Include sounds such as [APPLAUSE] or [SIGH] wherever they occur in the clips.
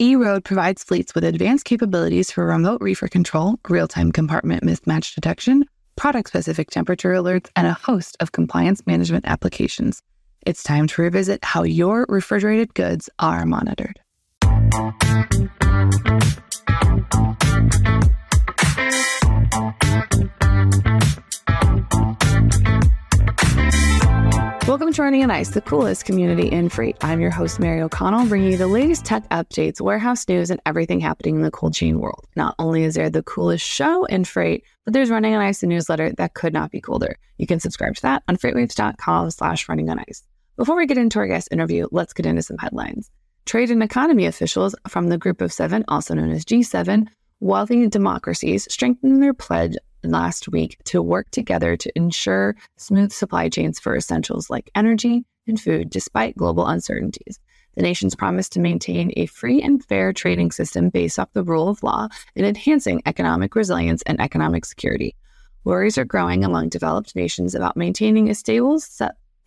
eRoad provides fleets with advanced capabilities for remote reefer control, real time compartment mismatch detection, product specific temperature alerts, and a host of compliance management applications. It's time to revisit how your refrigerated goods are monitored. Welcome to Running on Ice, the coolest community in freight. I'm your host, Mary O'Connell, bringing you the latest tech updates, warehouse news, and everything happening in the cold chain world. Not only is there the coolest show in freight, but there's Running on Ice, a newsletter that could not be cooler. You can subscribe to that on freightwaves.com slash running on ice. Before we get into our guest interview, let's get into some headlines. Trade and economy officials from the Group of Seven, also known as G7, wealthy democracies strengthen their pledge last week to work together to ensure smooth supply chains for essentials like energy and food, despite global uncertainties. The nations promised to maintain a free and fair trading system based off the rule of law and enhancing economic resilience and economic security. Worries are growing among developed nations about maintaining a stable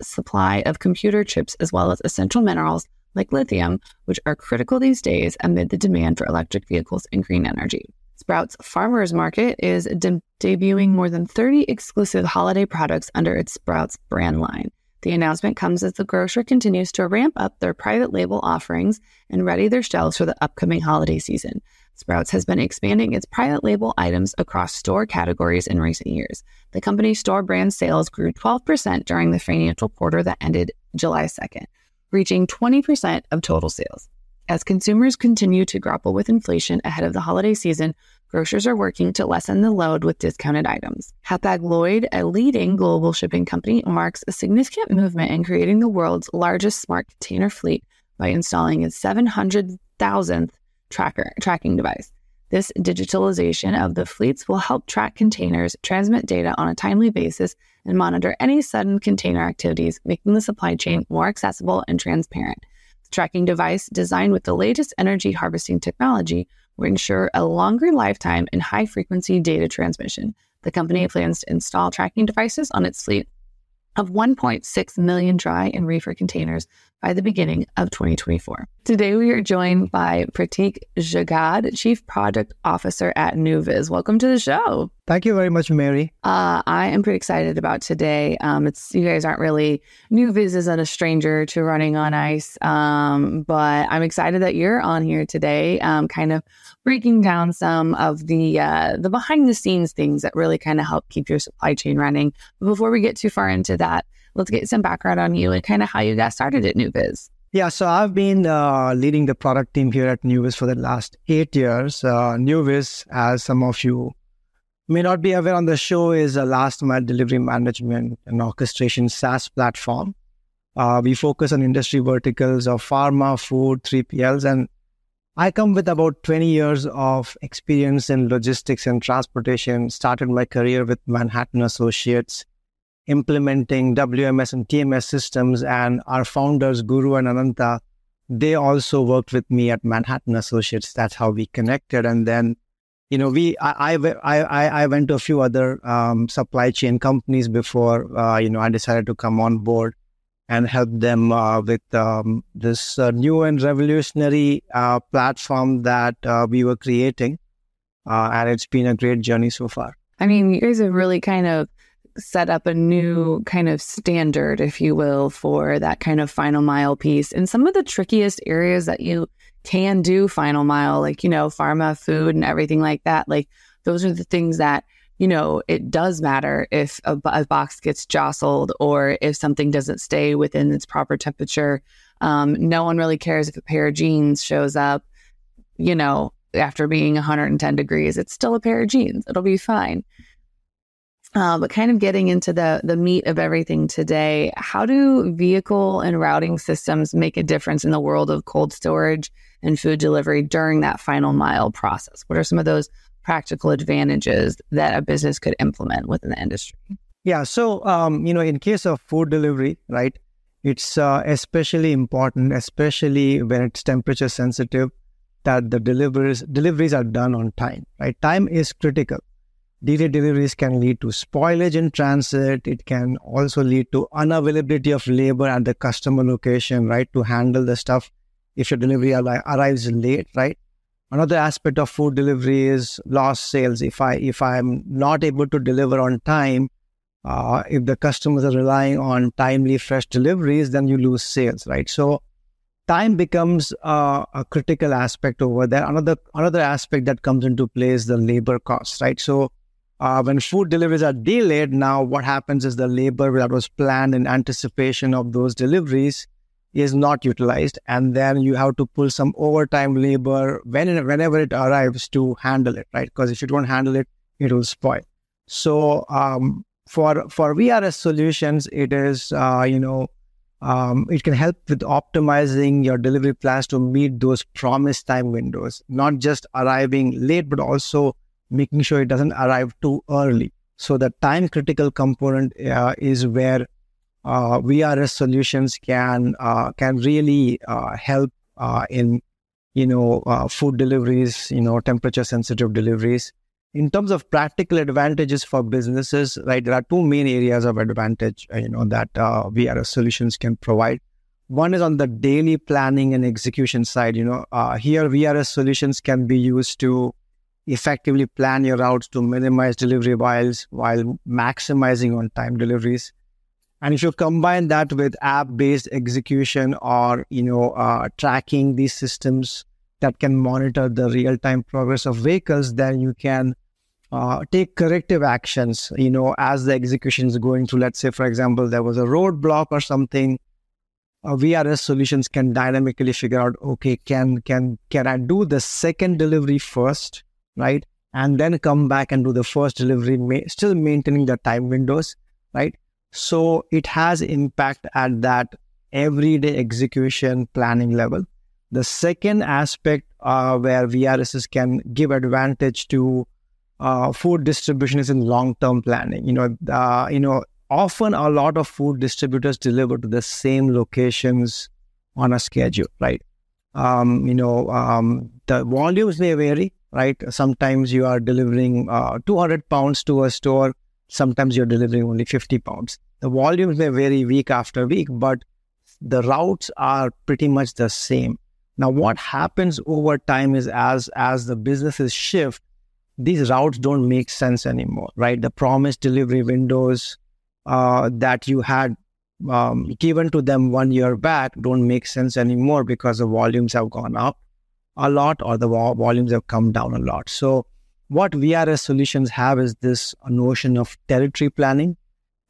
supply of computer chips as well as essential minerals like lithium, which are critical these days amid the demand for electric vehicles and green energy. Sprouts Farmers Market is de- debuting more than 30 exclusive holiday products under its Sprouts brand line. The announcement comes as the grocer continues to ramp up their private label offerings and ready their shelves for the upcoming holiday season. Sprouts has been expanding its private label items across store categories in recent years. The company's store brand sales grew 12% during the financial quarter that ended July 2nd, reaching 20% of total sales. As consumers continue to grapple with inflation ahead of the holiday season, grocers are working to lessen the load with discounted items. Hapag-Lloyd, a leading global shipping company, marks a significant movement in creating the world's largest smart container fleet by installing its 700,000th tracker tracking device. This digitalization of the fleets will help track containers, transmit data on a timely basis, and monitor any sudden container activities, making the supply chain more accessible and transparent tracking device designed with the latest energy harvesting technology will ensure a longer lifetime and high frequency data transmission. The company plans to install tracking devices on its fleet of 1.6 million dry and reefer containers by the beginning of 2024. Today, we are joined by Pratik Jagad, Chief Product Officer at NuVizz. Welcome to the show. Thank you very much, Mary. Uh, I am pretty excited about today. Um, it's you guys aren't really NuVizz isn't a stranger to running on ice, um, but I'm excited that you're on here today, um, kind of breaking down some of the uh, the behind the scenes things that really kind of help keep your supply chain running. But before we get too far into that, let's get some background on you and kind of how you got started at NuVizz. Yeah, so I've been uh, leading the product team here at NuVizz for the last eight years. Uh, NuVizz, as some of you may not be aware on the show, is a last mile delivery management and orchestration SaaS platform. Uh, we focus on industry verticals of pharma, food, 3PLs, and I come with about 20 years of experience in logistics and transportation. Started my career with Manhattan Associates implementing WMS and TMS systems. And our founders, Guru and Ananta, they also worked with me at Manhattan Associates. That's how we connected. And then, you know, we I I I, I went to a few other um, supply chain companies before uh, you know I decided to come on board and help them uh, with um, this uh, new and revolutionary uh, platform that uh, we were creating. Uh, and it's been a great journey so far. I mean, you guys have really kind of set up a new kind of standard, if you will, for that kind of final mile piece. And some of the trickiest areas that you can do final mile, like, you know, pharma, food, and everything like that, like those are the things that, you know, it does matter if a, a box gets jostled or if something doesn't stay within its proper temperature. Um, no one really cares if a pair of jeans shows up, you know, after being 110 degrees. It's still a pair of jeans. It'll be fine. Uh, but kind of getting into the the meat of everything today, how do vehicle and routing systems make a difference in the world of cold storage and food delivery during that final mile process? What are some of those practical advantages that a business could implement within the industry? Yeah, so um, you know, in case of food delivery, right, it's uh, especially important, especially when it's temperature sensitive, that the deliveries deliveries are done on time. Right, time is critical Delayed deliveries can lead to spoilage in transit. It can also lead to unavailability of labor at the customer location, right, to handle the stuff if your delivery arrives late, right? Another aspect of food delivery is lost sales. If I if I'm not able to deliver on time, uh, if the customers are relying on timely fresh deliveries, then you lose sales, right? So time becomes uh, a critical aspect over there. Another another aspect that comes into play is the labor costs, right? So uh, when food deliveries are delayed, now what happens is the labor that was planned in anticipation of those deliveries is not utilized, and then you have to pull some overtime labor when whenever it arrives to handle it, right? Because if you don't handle it, it will spoil. So um, for for VRS solutions, it is uh, you know um, it can help with optimizing your delivery plans to meet those promised time windows, not just arriving late, but also making sure it doesn't arrive too early. So the time critical component uh, is where uh, VRS solutions can uh, can really uh, help uh, in you know uh, food deliveries, you know temperature sensitive deliveries. In terms of practical advantages for businesses, right, there are two main areas of advantage, you know, that VRS solutions can provide. One is on the daily planning and execution side. You know, here VRS solutions can be used to effectively plan your routes to minimize delivery whiles while maximizing on time deliveries. And if you combine that with app-based execution or you know uh, tracking these systems that can monitor the real-time progress of vehicles, then you can uh, take corrective actions. You know, as the execution is going through. Let's say, for example, there was a roadblock or something. Uh, VRS solutions can dynamically figure out, okay, can can can I do the second delivery first, right, and then come back and do the first delivery, still maintaining the time windows, right? So it has impact at that everyday execution planning level. The second aspect uh, where VRSs can give advantage to uh, food distribution is in long-term planning. You know, uh, you know, often a lot of food distributors deliver to the same locations on a schedule, right? Um, you know, um, the volumes may vary, right? Sometimes you are delivering uh, 200 pounds to a store Sometimes you're delivering only 50 pounds. The volumes may vary week after week, but the routes are pretty much the same. Now, what happens over time is as as the businesses shift, these routes don't make sense anymore, right? The promised delivery windows uh, that you had um, given to them one year back don't make sense anymore because the volumes have gone up a lot or the volumes have come down a lot. So what VRS solutions have is this notion of territory planning,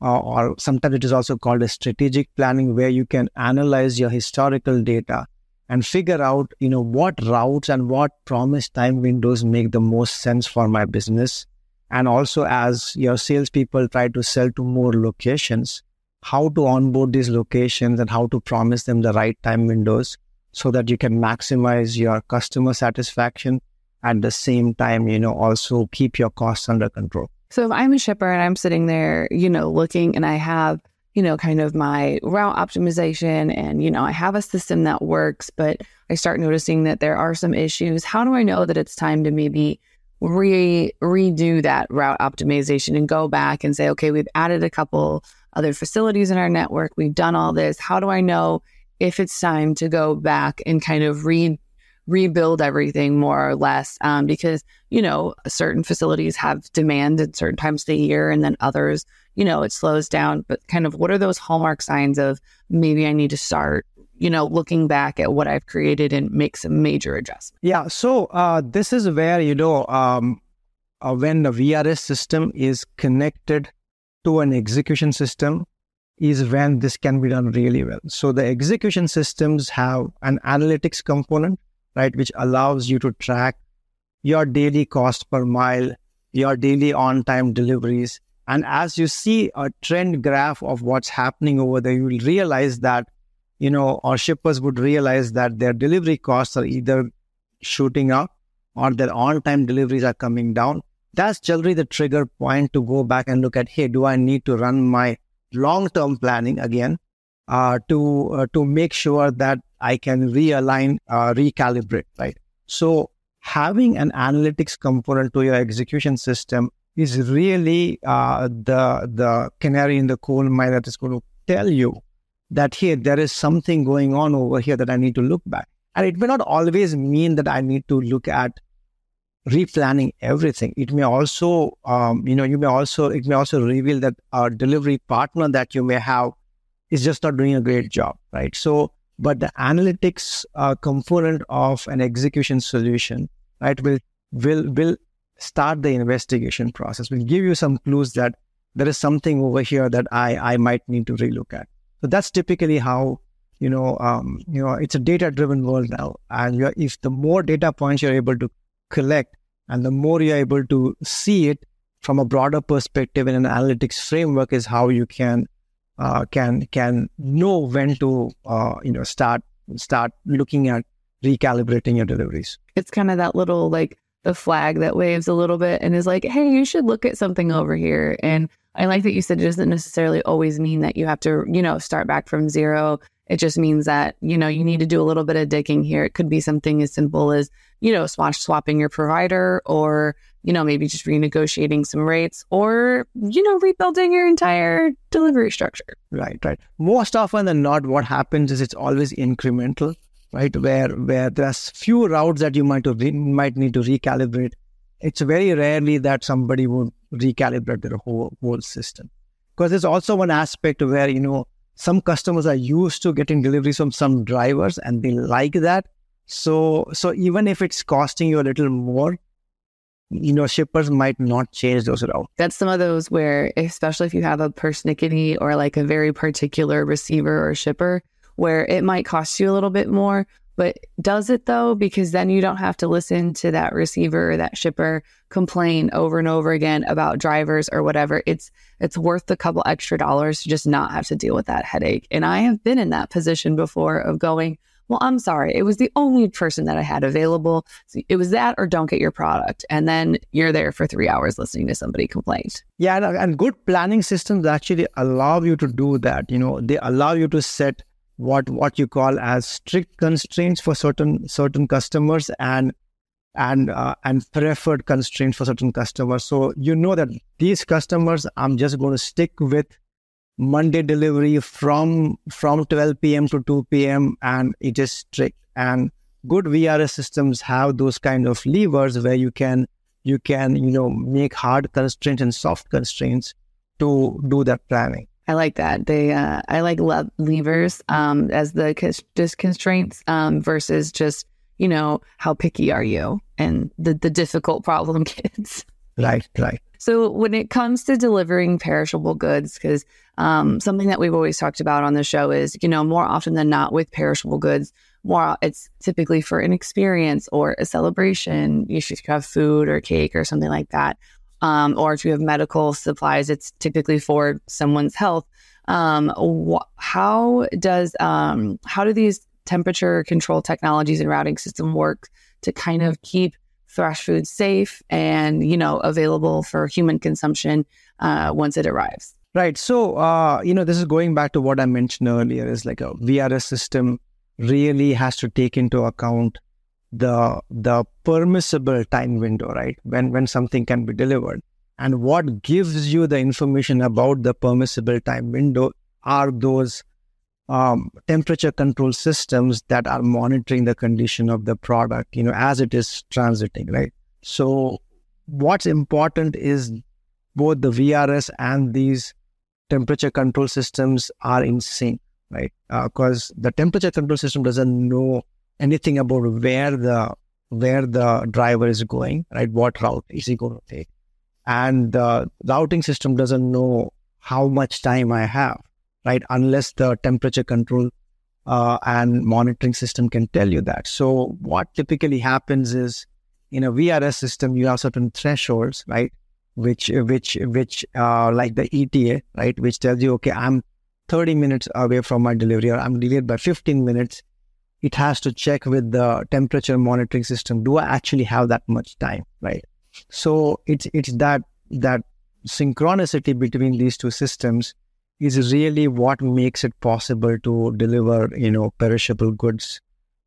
uh, or sometimes it is also called a strategic planning, where you can analyze your historical data and figure out, you know, what routes and what promised time windows make the most sense for my business. And also, as your salespeople try to sell to more locations, how to onboard these locations and how to promise them the right time windows so that you can maximize your customer satisfaction at the same time, you know, also keep your costs under control. So if I'm a shipper and I'm sitting there, you know, looking and I have, you know, kind of my route optimization and, you know, I have a system that works, but I start noticing that there are some issues. How do I know that it's time to maybe re redo that route optimization and go back and say, okay, we've added a couple other facilities in our network. We've done all this. How do I know if it's time to go back and kind of re rebuild everything more or less um, because you know certain facilities have demand at certain times of the year and then others you know it slows down. But kind of what are those hallmark signs of maybe i need to start you know looking back at what i've created and make some major adjustments? Yeah. So uh, this is where you know um, uh, when the vrs system is connected to an execution system is when this can be done really well so the execution systems have an analytics component right, which allows you to track your daily cost per mile, your daily on time deliveries. And as you see a trend graph of what's happening over there, you will realize that, you know, our shippers would realize that their delivery costs are either shooting up or their on time deliveries are coming down. That's generally the trigger point to go back and look at, hey, do I need to run my long term planning again uh, to uh, to make sure that I can realign, uh, recalibrate, right? So having an analytics component to your execution system is really uh, the the canary in the coal mine that is going to tell you that here there is something going on over here that I need to look back. And it may not always mean that I need to look at replanning everything. It may also, um, you know, you may also, it may also reveal that our delivery partner that you may have is just not doing a great job, right? So, but the analytics uh, component of an execution solution, right, will will will start the investigation process. Will give you some clues that there is something over here that I I might need to relook at. So that's typically how you know um, you know it's a data driven world now, and if the more data points you're able to collect, and the more you're able to see it from a broader perspective in an analytics framework, is how you can uh, can can know when to uh, you know start start looking at recalibrating your deliveries. It's kind of that little like the flag that waves a little bit and is like, hey, you should look at something over here. And I like that you said it doesn't necessarily always mean that you have to, you know, start back from zero. It just means that, you know, you need to mm-hmm. do a little bit of digging here. It could be something as simple as, you know, swatch swapping your provider or, you know, maybe just renegotiating some rates or, you know, rebuilding your entire delivery structure. Right, right. Most often than not, what happens is it's always incremental, right? Where where there's few routes that you might re- might need to recalibrate. It's very rarely that somebody would recalibrate their whole whole system. Because there's also one aspect where, you know, some customers are used to getting deliveries from some drivers and they like that. So so even if it's costing you a little more, you know, shippers might not change those routes. That's some of those where, especially if you have a persnickety or like a very particular receiver or shipper, where it might cost you a little bit more, but does it though? Because then you don't have to listen to that receiver or that shipper complain over and over again about drivers or whatever. It's it's worth a couple extra dollars to just not have to deal with that headache. And I have been in that position before of going, well, I'm sorry. It was the only person that I had available. It was that or don't get your product. And then you're there for three hours listening to somebody complain. Yeah. And good planning systems actually allow you to do that. You know, they allow you to set what what you call as strict constraints for certain certain customers and and uh, and preferred constraints for certain customers so you know that these customers i'm just going to stick with Monday delivery from from 12 p.m. to 2 p.m. and it is strict. And good VRS systems have those kind of levers where you can you can you know make hard constraints and soft constraints to do that planning. I like that. They uh, I like le- levers um, as the just constraints um, versus just you know how picky are you and the the difficult problem [LAUGHS] kids. Right, right. So when it comes to delivering perishable goods, because um, something that we've always talked about on the show is, you know, more often than not with perishable goods, more it's typically for an experience or a celebration. You should have food or cake or something like that, um, or if you have medical supplies, it's typically for someone's health. Um, wh- how does um, how do these temperature control technologies and routing system work to kind of keep fresh food safe and you know available for human consumption uh, once it arrives right so uh, you know this is going back to what i mentioned earlier is like a vrs system really has to take into account the the permissible time window right when when something can be delivered and what gives you the information about the permissible time window are those um, temperature control systems that are monitoring the condition of the product, you know, as it is transiting, right? So what's important is both the VRS and these temperature control systems are in sync, right? Because uh, the temperature control system doesn't know anything about where the where the driver is going, right? What route is he going to take? And the routing system doesn't know how much time I have right? Unless the temperature control uh, and monitoring system can tell you that. So what typically happens is in a VRS system, you have certain thresholds, right? Which, which, which, uh, like the ETA, right? Which tells you, okay, I'm 30 minutes away from my delivery or I'm delayed by 15 minutes. It has to check with the temperature monitoring system. Do I actually have that much time, right? So it's, it's that, that synchronicity between these two systems is really what makes it possible to deliver, you know, perishable goods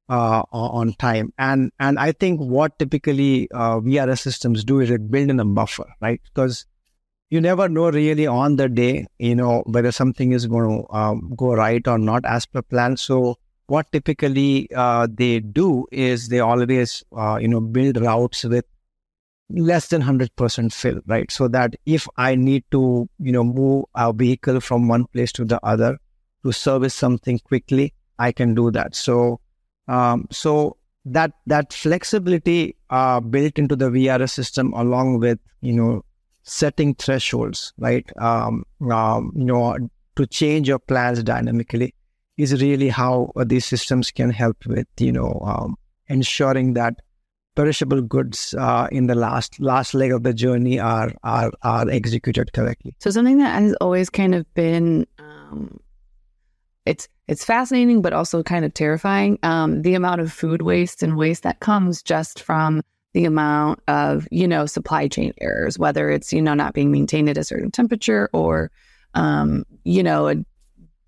uh, on time. And and I think what typically uh, VRS systems do is it build in a buffer, right? Because you never know really on the day, you know, whether something is going to um, go right or not as per plan. So what typically uh, they do is they always uh, you know build routes with less than 100% fill right? So that if i need to you know move a vehicle from one place to the other to service something quickly i can do that. So um, so that that flexibility uh, built into the vrs system along with you know setting thresholds right? Um, um, you know to change your plans dynamically is really how uh, these systems can help with you know um, ensuring that perishable goods uh, in the last last leg of the journey are are are executed correctly. So something that has always kind of been um, it's it's fascinating, but also kind of terrifying. Um, the amount of food waste and waste that comes just from the amount of you know supply chain errors, whether it's you know not being maintained at a certain temperature or um, you know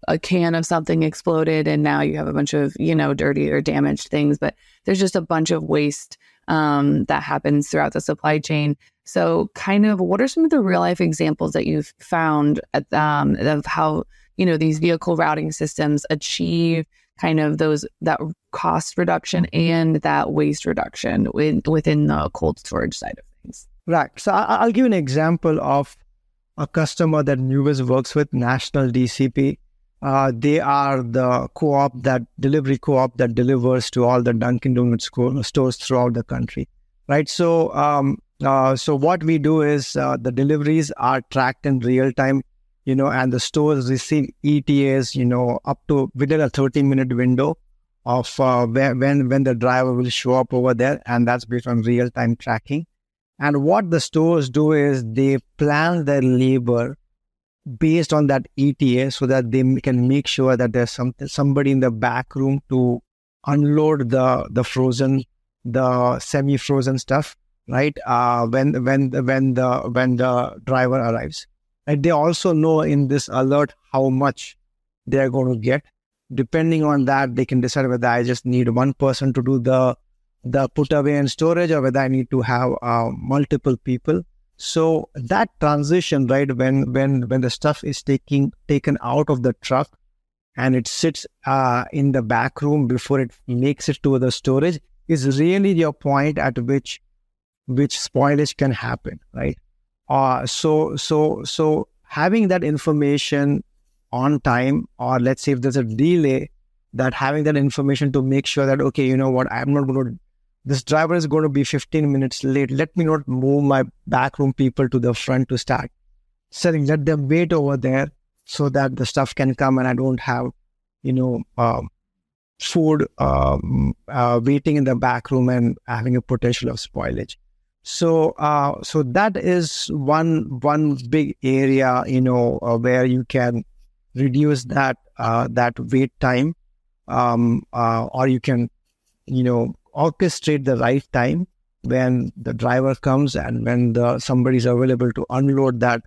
a can of something exploded and now you have a bunch of you know dirty or damaged things but there's just a bunch of waste um, that happens throughout the supply chain. So kind of what are some of the real life examples that you've found at, um, of how you know these vehicle routing systems achieve kind of those that cost reduction and that waste reduction with, within the cold storage side of things? Right. So i'll give an example of a customer that NuVizz works with, National DCP. Uh, they are the co-op that delivery co-op that delivers to all the Dunkin' Donuts stores throughout the country, right? So, um, uh, so what we do is uh, the deliveries are tracked in real time, you know, and the stores receive ETAs, you know, up to within a 30 minute window of uh, when when the driver will show up over there, and that's based on real time tracking. And what the stores do is they plan their labor based on that ETA so that they can make sure that there's some, somebody in the back room to unload the, the frozen, the semi-frozen stuff, right? Uh, when, when, when the, when the driver arrives. And they also know in this alert how much they're going to get. Depending on that, they can decide whether I just need one person to do the, the put away and storage or whether I need to have uh, multiple people so that transition, right, when when when the stuff is taking taken out of the truck and it sits uh, in the back room before it makes it to the storage, is really your point at which which spoilage can happen, right? Uh, so so so having that information on time, or let's say if there's a delay, that having that information to make sure that okay, you know what, I'm not going to this driver is going to be 15 minutes late. Let me not move my backroom people to the front to start selling. Let them wait over there so that the stuff can come and I don't have, you know, um, food um, uh, waiting in the back room and having a potential of spoilage. So, uh, so that is one one big area, you know, uh, where you can reduce that uh, that wait time, um, uh, or you can, you know, orchestrate the right time when the driver comes and when the somebody is available to unload that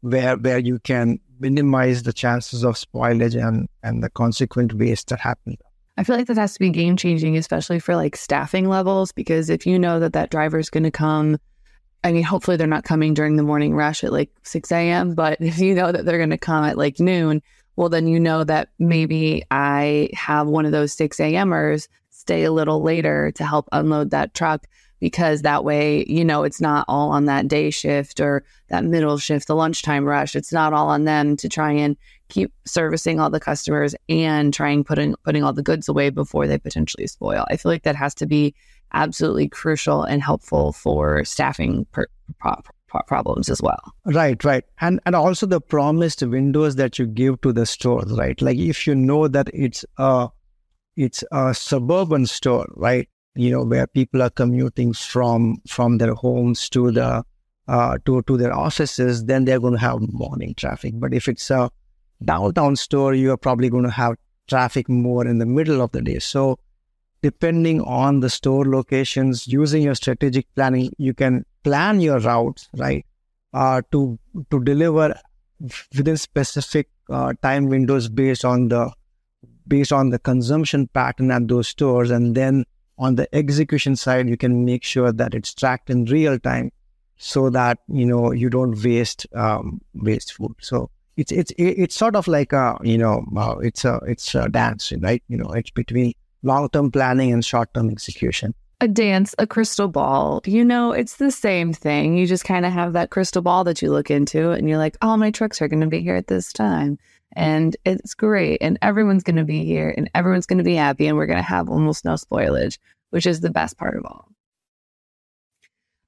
where where you can minimize the chances of spoilage and and the consequent waste that happens I feel like that has to be game changing, especially for like staffing levels, because if you know that that driver is going to come, I mean, hopefully they're not coming during the morning rush at like 6 a.m., but [LAUGHS] if you know that they're going to come at like noon, well, then you know that maybe I have one of those 6 a.m.ers stay a little later to help unload that truck because that way, you know, it's not all on that day shift or that middle shift, the lunchtime rush. It's not all on them to try and keep servicing all the customers and trying putting putting all the goods away before they potentially spoil. I feel like that has to be absolutely crucial and helpful for staffing per, pro, pro, problems as well. Right, right, and and also the promised windows that you give to the stores, right? Like if you know that it's a it's a suburban store, right? You know, where people are commuting from from their homes to the uh, to to their offices, then they're going to have morning traffic. But if it's a downtown store, you are probably going to have traffic more in the middle of the day. So, depending on the store locations, using your strategic planning, you can plan your routes, right, uh, to to deliver within specific uh, time windows based on the based on the consumption pattern at those stores. And then on the execution side, you can make sure that it's tracked in real time so that, you know, you don't waste, um, waste food. So it's it's it's sort of like a you know uh, it's a it's a dance, right? You know, it's between long term planning and short term execution. A dance, a crystal ball. You know, it's the same thing. You just kind of have that crystal ball that you look into, and you're like, oh, my trucks are going to be here at this time. And it's great. And everyone's going to be here and everyone's going to be happy. And we're going to have almost no spoilage, which is the best part of all.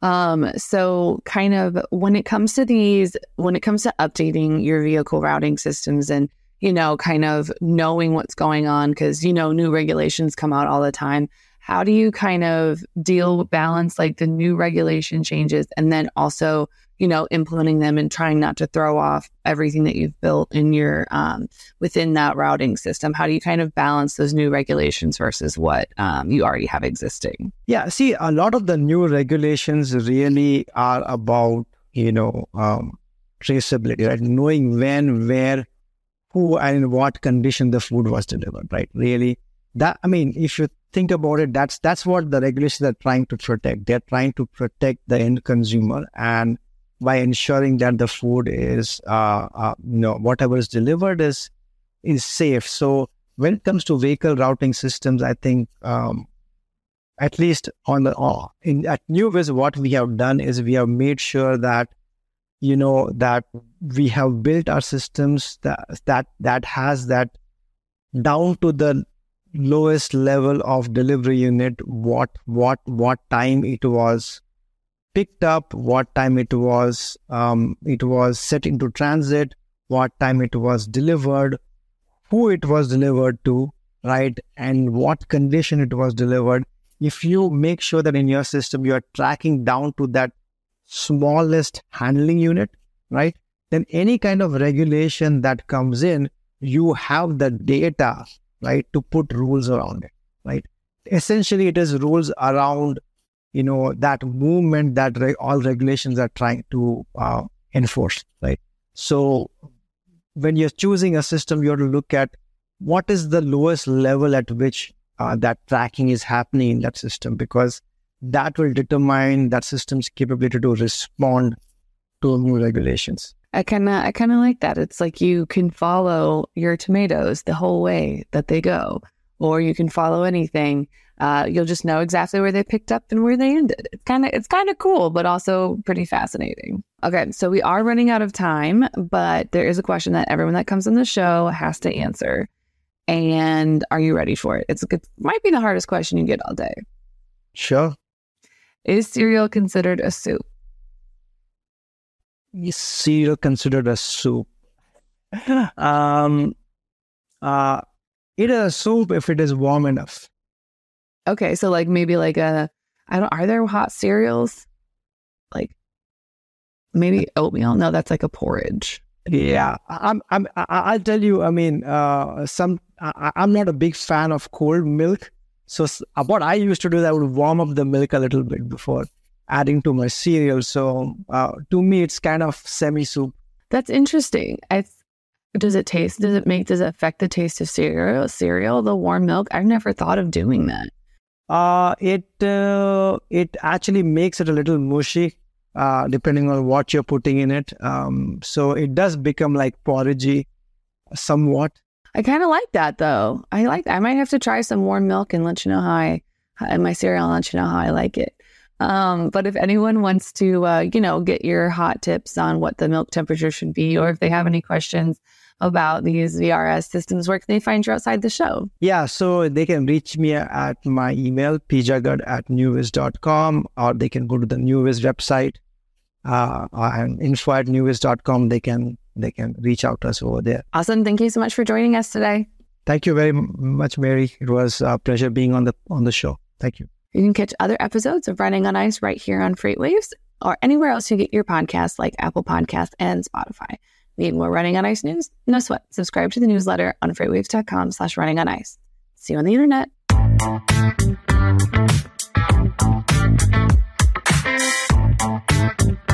Um, so kind of when it comes to these, when it comes to updating your vehicle routing systems and, you know, kind of knowing what's going on, because, you know, new regulations come out all the time. How do you kind of deal balance like the new regulation changes and then also you know, implementing them and trying not to throw off everything that you've built in your um, within that routing system? How do you kind of balance those new regulations versus what um, you already have existing? Yeah, see, a lot of the new regulations really are about you know um, traceability, right? Knowing when, where, who, and in what condition the food was delivered, right? Really, that I mean, if you think about it, that's that's what the regulations are trying to protect. They're trying to protect the end consumer and by ensuring that the food is, uh, uh, you know, whatever is delivered is is safe. So when it comes to vehicle routing systems, I think um, at least on the uh, in at NuVizz, what we have done is we have made sure that you know that we have built our systems that that that has that down to the lowest level of delivery unit what what what time it was picked up, what time it was um, it was set into transit, what time it was delivered, who it was delivered to, right, and what condition it was delivered. If you make sure that in your system you are tracking down to that smallest handling unit, right, then any kind of regulation that comes in, you have the data, right, to put rules around it, right. Essentially, it is rules around you know that movement that re- all regulations are trying to uh, enforce right so when you're choosing a system you have to look at what is the lowest level at which uh, that tracking is happening in that system because that will determine that system's capability to respond to new regulations I kind of I kind of like that. It's like you can follow your tomatoes the whole way that they go, or you can follow anything uh, you'll just know exactly where they picked up and where they ended. It's kind of it's kind of cool, but also pretty fascinating. Okay, so we are running out of time, but there is a question that everyone that comes on the show has to answer. And are you ready for it? It's it might be the hardest question you get all day. Sure. Is cereal considered a soup? Is cereal considered a soup? [LAUGHS] um, uh, it is a soup if it is warm enough. Okay, so like maybe like a I don't are there hot cereals? Like maybe [LAUGHS] oatmeal? No, that's like a porridge. Yeah, I'm. I'm. I'll tell you. I mean, uh, some. I, am not a big fan of cold milk. So uh, what I used to do, I would warm up the milk a little bit before adding to my cereal. So uh, to me, it's kind of semi soup. That's interesting. I does it taste? Does it make? Does it affect the taste of cereal? Cereal, the warm milk. I've never thought of doing that uh, it uh, it actually makes it a little mushy uh, depending on what you're putting in it. Um, so it does become like porridgey somewhat. I kind of like that though. I like. I might have to try some warm milk and let you know how I and my cereal and let you know how I like it. Um, but if anyone wants to, uh, you know, get your hot tips on what the milk temperature should be, or if they have any questions about these VRS systems, where can they find you outside the show? Yeah, so they can reach me at my email, pjagad at nuvizz.com, or they can go to the NuVizz website uh, and info at nuvizz.com. They can, they can reach out to us over there. Awesome. Thank you so much for joining us today. Thank you very much, Mary. It was a pleasure being on the on the show. Thank you. You can catch other episodes of Running on Ice right here on FreightWaves or anywhere else you get your podcasts like Apple Podcasts and Spotify. Need more Running on Ice news? No sweat. Subscribe to the newsletter on freightwaves.com slash running on ice. See you on the internet. Thank you.